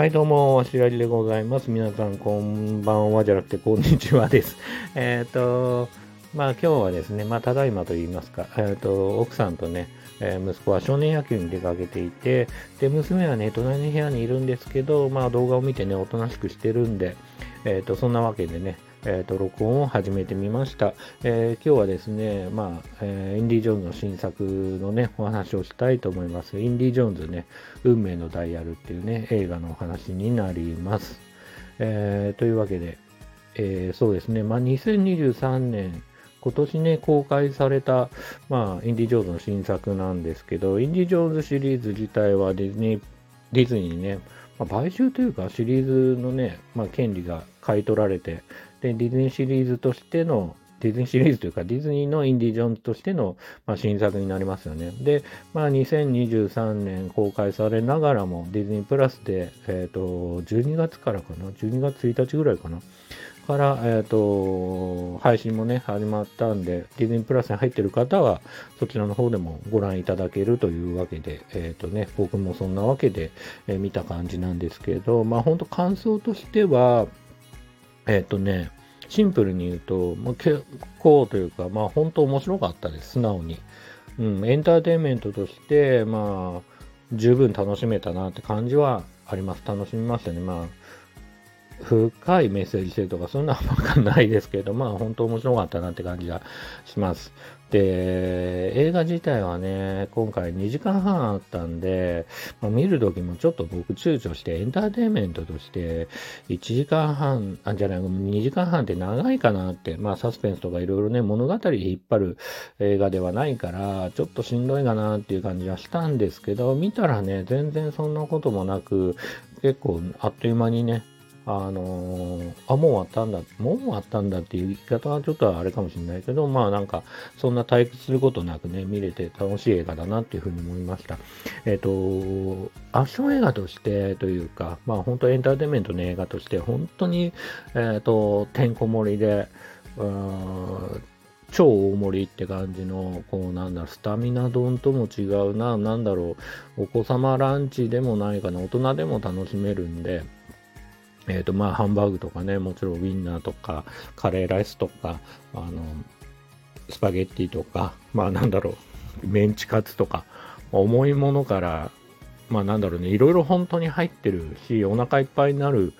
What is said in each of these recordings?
はい、どうも、わしらりでございます。皆さん、こんばんはじゃなくて、こんにちはです。えっ、と、まあ今日はですね、まあただいまと言いますか、えっ、と、奥さんとね、えー息子は少年野球に出かけていて、で、娘はね、隣の部屋にいるんですけど、まあ動画を見てね、おとなしくしてるんで、えっ、と、そんなわけでね、えっ、と、録音を始めてみました。えー今日はですね、まあ、えーインディ・ジョーンズの新作のね、お話をしたいと思います。インディ・ジョーンズね、運命のダイヤルっていうね、映画のお話になります。えーというわけで、えーそうですね、まあ、2023年、今年ね、公開された、まあ、インディ・ジョーンズの新作なんですけど、インディ・ジョーンズシリーズ自体はディズニー、ディズニーにね、まあ、買収というかシリーズのね、まあ、権利が買い取られて、で、ディズニーシリーズとしての、ディズニーシリーズというか、ディズニーのインディ・ジョーンズとしての、まあ、新作になりますよね。で、まあ、2023年公開されながらも、ディズニープラスで、えっ、と、12月からかな、12月1日ぐらいかな、から、えっ、と、配信もね、始まったんで、ディズニープラスに入ってる方は、そちらの方でもご覧いただけるというわけで、えっ、とね、僕もそんなわけで、えー見た感じなんですけど、まあ、本当感想としては、えっ、とね、シンプルに言うと、まあ、結構というか、まあ、本当面白かったです、素直に。うん、エンターテインメントとして、まあ、十分楽しめたなって感じはあります。楽しみましたね。まあ、深いメッセージ性とか、そんなわかんないですけど、まあ、本当面白かったなって感じがします。で、映画自体はね、今回2時間半あったんで、まあ、見るときもちょっと僕躊躇して、エンターテインメントとして、1時間半、あ、じゃない、2時間半って長いかなって、まあ、サスペンスとかいろいろね、物語引っ張る映画ではないから、ちょっとしんどいかなっていう感じはしたんですけど、見たらね、全然そんなこともなく、結構あっという間にね、あのーあ、もう終わったんだ、もう終わったんだっていう言い方はちょっとあれかもしれないけど、まあなんか、そんな退屈することなくね、見れて楽しい映画だなっていうふうに思いました。えっ、と、アクション映画としてというか、まあ本当エンターテインメントの映画として、本当に、えっ、と、てんこ盛りで、うん超大盛りって感じの、こうなんだ、スタミナ丼とも違うな、なんだろう、お子様ランチでもないかな、大人でも楽しめるんで、えっ、と、まあ、ハンバーグとかね、もちろんウィンナーとか、カレーライスとか、あの、スパゲッティとか、まあ、なんだろう、メンチカツとか、重いものから、まあ、なんだろうね、いろいろ本当に入ってるし、お腹いっぱいになる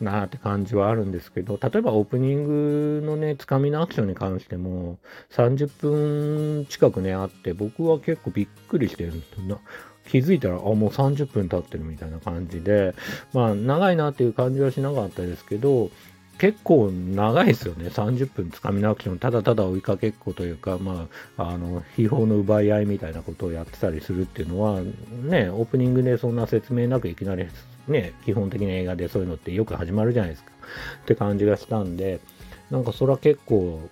なって感じはあるんですけど、例えばオープニングのね、つかみのアクションに関しても、30分近くね、あって、僕は結構びっくりしてるんですよ。気づいたら、あ、もう30分経ってるみたいな感じで、まあ、長いなっていう感じはしなかったですけど、結構長いですよね。30分つかみのアクション、ただただ追いかけっこというか、まあ、あの、秘宝の奪い合いみたいなことをやってたりするっていうのは、ね、オープニングでそんな説明なくいきなり、ね、基本的な映画でそういうのってよく始まるじゃないですか。って感じがしたんで、なんかそれは結構、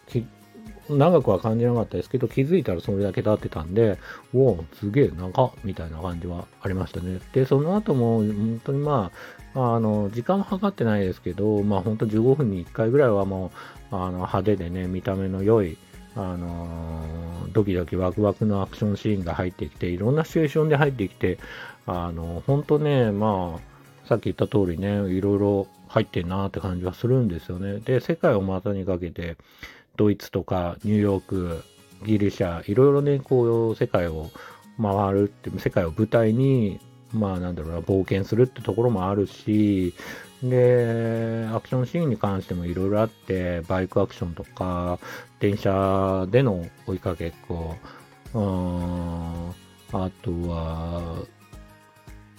長くは感じなかったですけど、気づいたらそれだけ経ってたんで、おお、すげえ長みたいな感じはありましたね。で、その後も、本当にまあ、あの、時間は計ってないですけど、まあ本当15分に1回ぐらいはもう、あの、派手でね、見た目の良い、あのドキドキワクワクのアクションシーンが入ってきて、いろんなシチュエーションで入ってきて、あの、本当ね、まあ、さっき言った通りね、いろいろ入ってんなって感じはするんですよね。で、世界を股にかけて、ドイツとかニューヨーク、ギリシャ、いろいろね、こう、世界を回るって、世界を舞台に、まあなんだろうな、冒険するってところもあるし、で、アクションシーンに関してもいろいろあって、バイクアクションとか、電車での追いかけっこ、うん、あとは、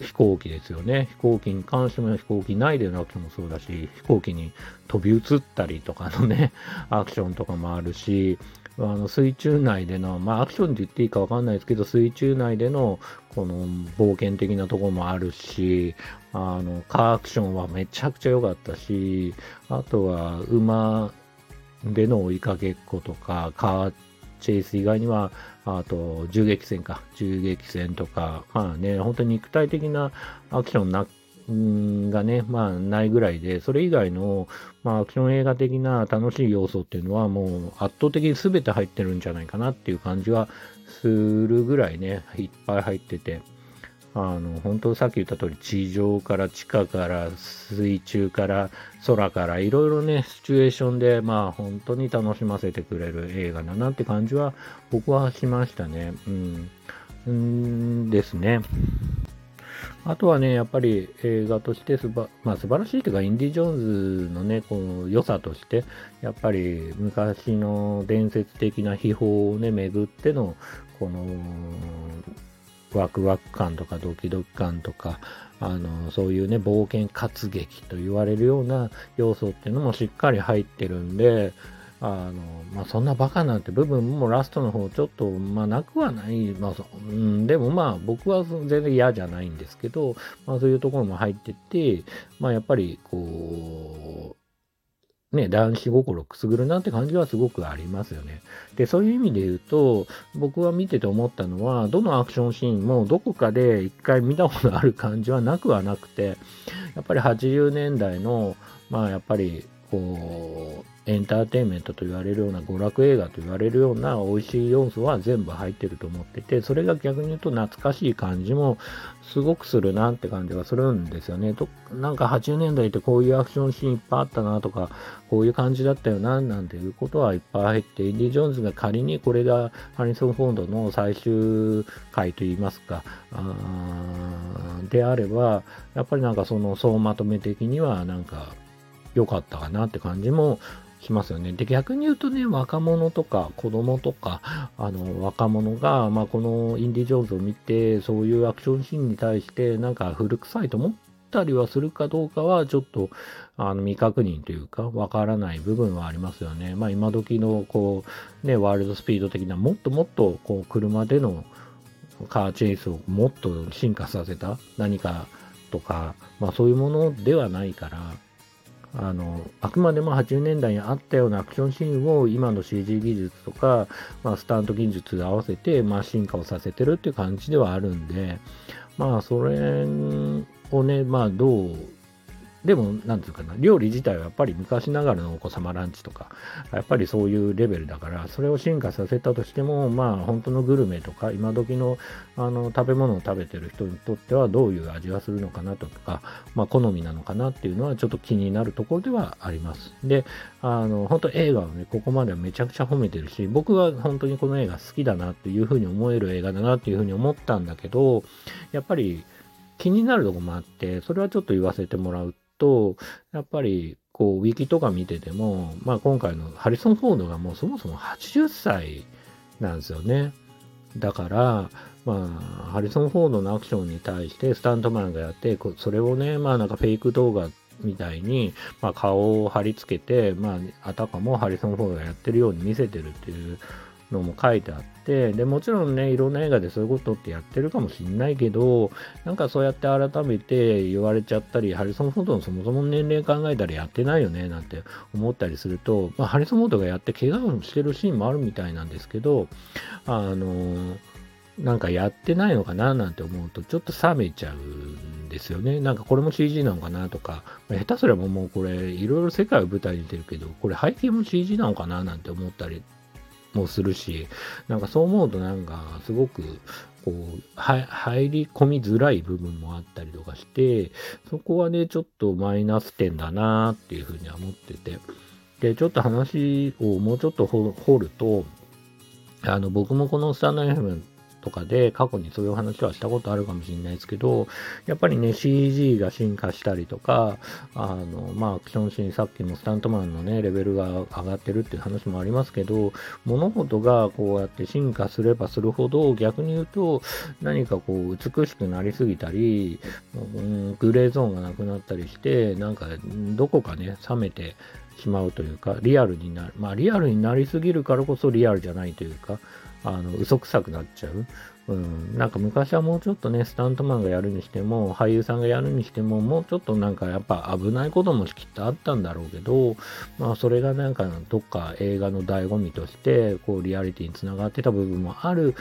飛行機ですよね。飛行機に関しても飛行機内でのアクションもそうだし、飛行機に飛び移ったりとかのね、アクションとかもあるし、あの水中内での、まあアクションって言っていいかわかんないですけど、水中内でのこの冒険的なところもあるし、あの、カーアクションはめちゃくちゃ良かったし、あとは馬での追いかけっことか、カーチェイス以外には、あと銃撃戦か、銃撃戦とか、まあね、本当に肉体的なアクションな、がね、まあないぐらいで、それ以外の、まあアクション映画的な楽しい要素っていうのはもう圧倒的に全て入ってるんじゃないかなっていう感じはするぐらいね、いっぱい入ってて、あの、本当さっき言った通り、地上から地下から水中から空からいろいろね、シチュエーションで、まあ本当に楽しませてくれる映画だなって感じは僕はしましたね。うん。んですね。あとはね、やっぱり映画としてすば、まあ、素晴らしいというか、インディ・ジョーンズのね、この良さとして、やっぱり昔の伝説的な秘宝をね、巡っての、この、ワクワク感とかドキドキ感とか、あの、そういうね、冒険活劇と言われるような要素っていうのもしっかり入ってるんで、あの、まあ、そんなバカなんて部分もラストの方ちょっと、まあ、なくはない。まあ、うん、でもまあ、僕は全然嫌じゃないんですけど、まあ、そういうところも入ってて、まあ、やっぱり、こう、ね、男子心くすぐるなって感じはすごくありますよね。で、そういう意味で言うと、僕は見てて思ったのは、どのアクションシーンもどこかで一回見たことある感じはなくはなくて、やっぱり80年代の、まあやっぱりこう、エンターテインメントと言われるような娯楽映画と言われるような美味しい要素は全部入ってると思ってて、それが逆に言うと懐かしい感じもすごくするなって感じがするんですよね。となんか80年代ってこういうアクションシーンいっぱいあったなとか、こういう感じだったよななんていうことはいっぱい入って、インディ・ジョーンズが仮にこれがハリソン・フォードの最終回といいますか、あであれば、やっぱりなんかその総まとめ的にはなんか良かったかなって感じもしますよね。で、逆に言うとね、若者とか子供とか、あの、若者が、まあ、このインディ・ジョーンズを見て、そういうアクションシーンに対して、なんか古臭いと思ったりはするかどうかは、ちょっと、あの、未確認というか、わからない部分はありますよね。まあ、今時の、こう、ね、ワールドスピード的な、もっともっと、こう、車でのカーチェイスをもっと進化させた何かとか、まあ、そういうものではないから、あの、あくまでも80年代にあったようなアクションシーンを今の CG 技術とか、まあ、スタント技術で合わせて、まあ、進化をさせてるっていう感じではあるんで、まあ、それをね、まあ、どうでも、なんていうかな、料理自体はやっぱり昔ながらのお子様ランチとか、やっぱりそういうレベルだから、それを進化させたとしても、まあ、本当のグルメとか、今時のあの食べ物を食べてる人にとってはどういう味がするのかなとか、まあ、好みなのかなっていうのはちょっと気になるところではあります。で、あの、本当映画をね、ここまではめちゃくちゃ褒めてるし、僕は本当にこの映画好きだなっていうふうに思える映画だなっていうふうに思ったんだけど、やっぱり気になるとこもあって、それはちょっと言わせてもらうと、やっぱり、こう、ウィキとか見てても、まあ今回のハリソン・フォードがもうそもそも80歳なんですよね。だから、まあ、ハリソン・フォードのアクションに対してスタントマンがやって、それをね、まあなんかフェイク動画みたいに、まあ顔を貼り付けて、まああたかもハリソン・フォードがやってるように見せてるっていうのも書いてあって、で、もちろんね、いろんな映画でそういうことってやってるかもしんないけど、なんかそうやって改めて言われちゃったり、ハリソン・フォードのそもそも年齢考えたらやってないよね、なんて思ったりすると、まあ、ハリソン・フォードがやって怪我をしてるシーンもあるみたいなんですけど、あのなんかやってないのかななんて思うと、ちょっと冷めちゃうんですよね。なんかこれも CG なのかなとか、下手すればもうこれ、いろいろ世界を舞台に出てるけど、これ背景も CG なのかななんて思ったりもするし、なんかそう思うとなんかすごくこう入り込みづらい部分もあったりとかして、そこはね、ちょっとマイナス点だなっていうふうには思ってて、で、ちょっと話をもうちょっと掘ると、あの、僕もこのスタンド FM とかで過去にそういう話はしたことあるかもしれないですけど、やっぱりね、CG が進化したりとか、あの、まあ、アクションシーン、さっきもスタントマンのね、レベルが上がってるっていう話もありますけど、物事がこうやって進化すればするほど、逆に言うと、何かこう、美しくなりすぎたり、うん、グレーゾーンがなくなったりして、なんか、どこかね、冷めて、しまうというか、リアルになる。まあ、リアルになりすぎるからこそリアルじゃないというか、あの、嘘くさくなっちゃう。うん、なんか昔はもうちょっとね、スタントマンがやるにしても、俳優さんがやるにしても、もうちょっとなんかやっぱ危ないこともきっとあったんだろうけど、まあそれがなんかどっか映画の醍醐味として、こうリアリティにつながってた部分もある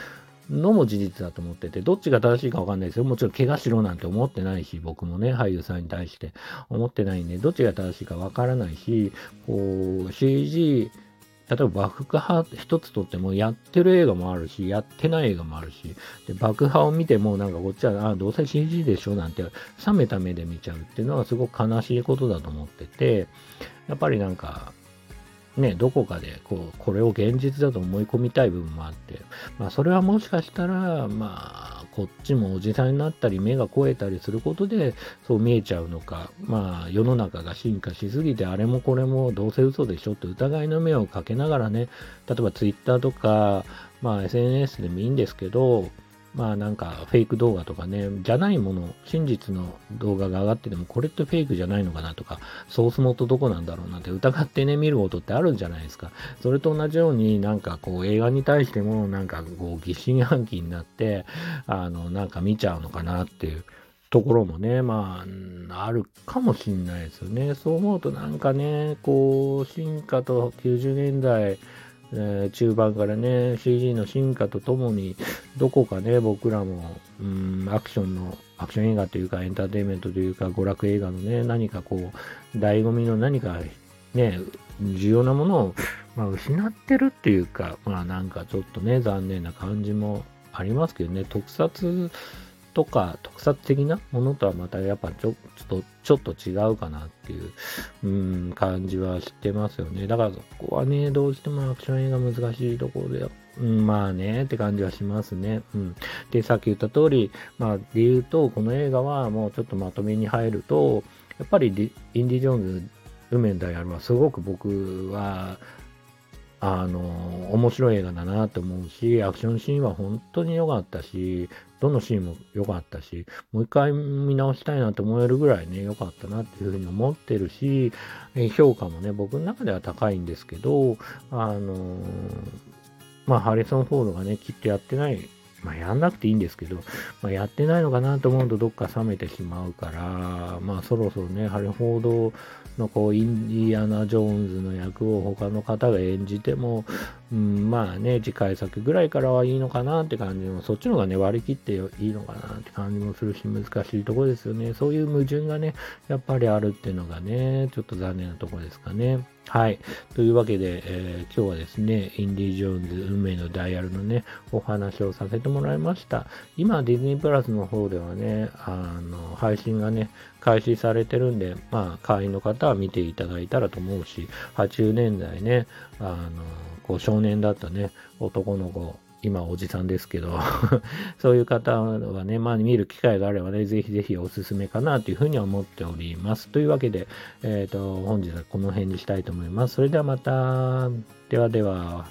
のも事実だと思ってて、どっちが正しいかわかんないですよ。もちろん怪我しろなんて思ってないし、僕もね、俳優さんに対して思ってないんで、どっちが正しいかわからないし、こう、CG、例えば爆破一つとってもやってる映画もあるし、やってない映画もあるし、で爆破を見てもなんかこっちは、あ、どうせ CG でしょなんて冷めた目で見ちゃうっていうのはすごく悲しいことだと思ってて、やっぱりなんか、ね、どこかでこうこれを現実だと思い込みたい部分もあって、まあ、それはもしかしたら、まあ、こっちもおじさんになったり、目が肥えたりすることで、そう見えちゃうのか、まあ、世の中が進化しすぎて、あれもこれもどうせ嘘でしょって疑いの目をかけながらね、例えば Twitter とか、まあ、SNS でもいいんですけど、まあなんかフェイク動画とかね、じゃないもの、真実の動画が上がってても、これってフェイクじゃないのかなとか、ソース元どこなんだろうなんて疑ってね、見ることってあるんじゃないですか。それと同じようになんかこう映画に対してもなんかこう疑心暗鬼になって、あの、なんか見ちゃうのかなっていう。ところもね、まあ、あるかもしんないですよね。そう思うとなんかね、こう、進化と90年代、えー、中盤からね、CG の進化とともに、どこかね、僕らも、うん、アクションの、アクション映画というか、エンターテインメントというか、娯楽映画のね、何かこう、醍醐味の何か、ね、重要なものを、まあ、失ってるっていうか、まあなんかちょっとね、残念な感じもありますけどね、特撮とか特撮的なものとはまたやっぱちょっと、ちょっと違うかなっていう、うん、感じはしてますよね。だからそこはね、どうしてもアクション映画難しいところで、うん、まあね、って感じはしますね。うん。で、さっき言った通り、まあ、で言うと、この映画はもうちょっとまとめに入ると、やっぱりインディ・ジョーンズ、運命のダイヤルはすごく僕はあの、面白い映画だなと思うし、アクションシーンは本当に良かったし、どのシーンも良かったし、もう一回見直したいなと思えるぐらいね、良かったなっていうふうに思ってるし、評価もね、僕の中では高いんですけど、あの、まあ、ハリソン・フォードがね、きっとやってない、まあ、やんなくていいんですけど、まあ、やってないのかなと思うとどっか冷めてしまうから、まあ、そろそろね、ハリフォードのこうインディアナ・ジョーンズの役を他の方が演じても、うん、まあね、次回作ぐらいからはいいのかなって感じも、そっちの方がね、割り切っていいのかなって感じもするし、難しいところですよね。そういう矛盾がね、やっぱりあるっていうのがね、ちょっと残念なところですかね。はい。というわけで、えー、今日はですね、インディ・ジョーンズ運命のダイヤルのね、お話をさせてもらいました。今、ディズニープラスの方ではね、あの、配信がね、開始されてるんで、まあ、会員の方は見ていただいたらと思うし、80年代ね、あの、こう少年だったね、男の子、今おじさんですけど そういう方はね、まあ見る機会があればね、ぜひぜひおすすめかなというふうに思っております。というわけで、えっ、ー、と、本日はこの辺にしたいと思います。それではまた、ではでは。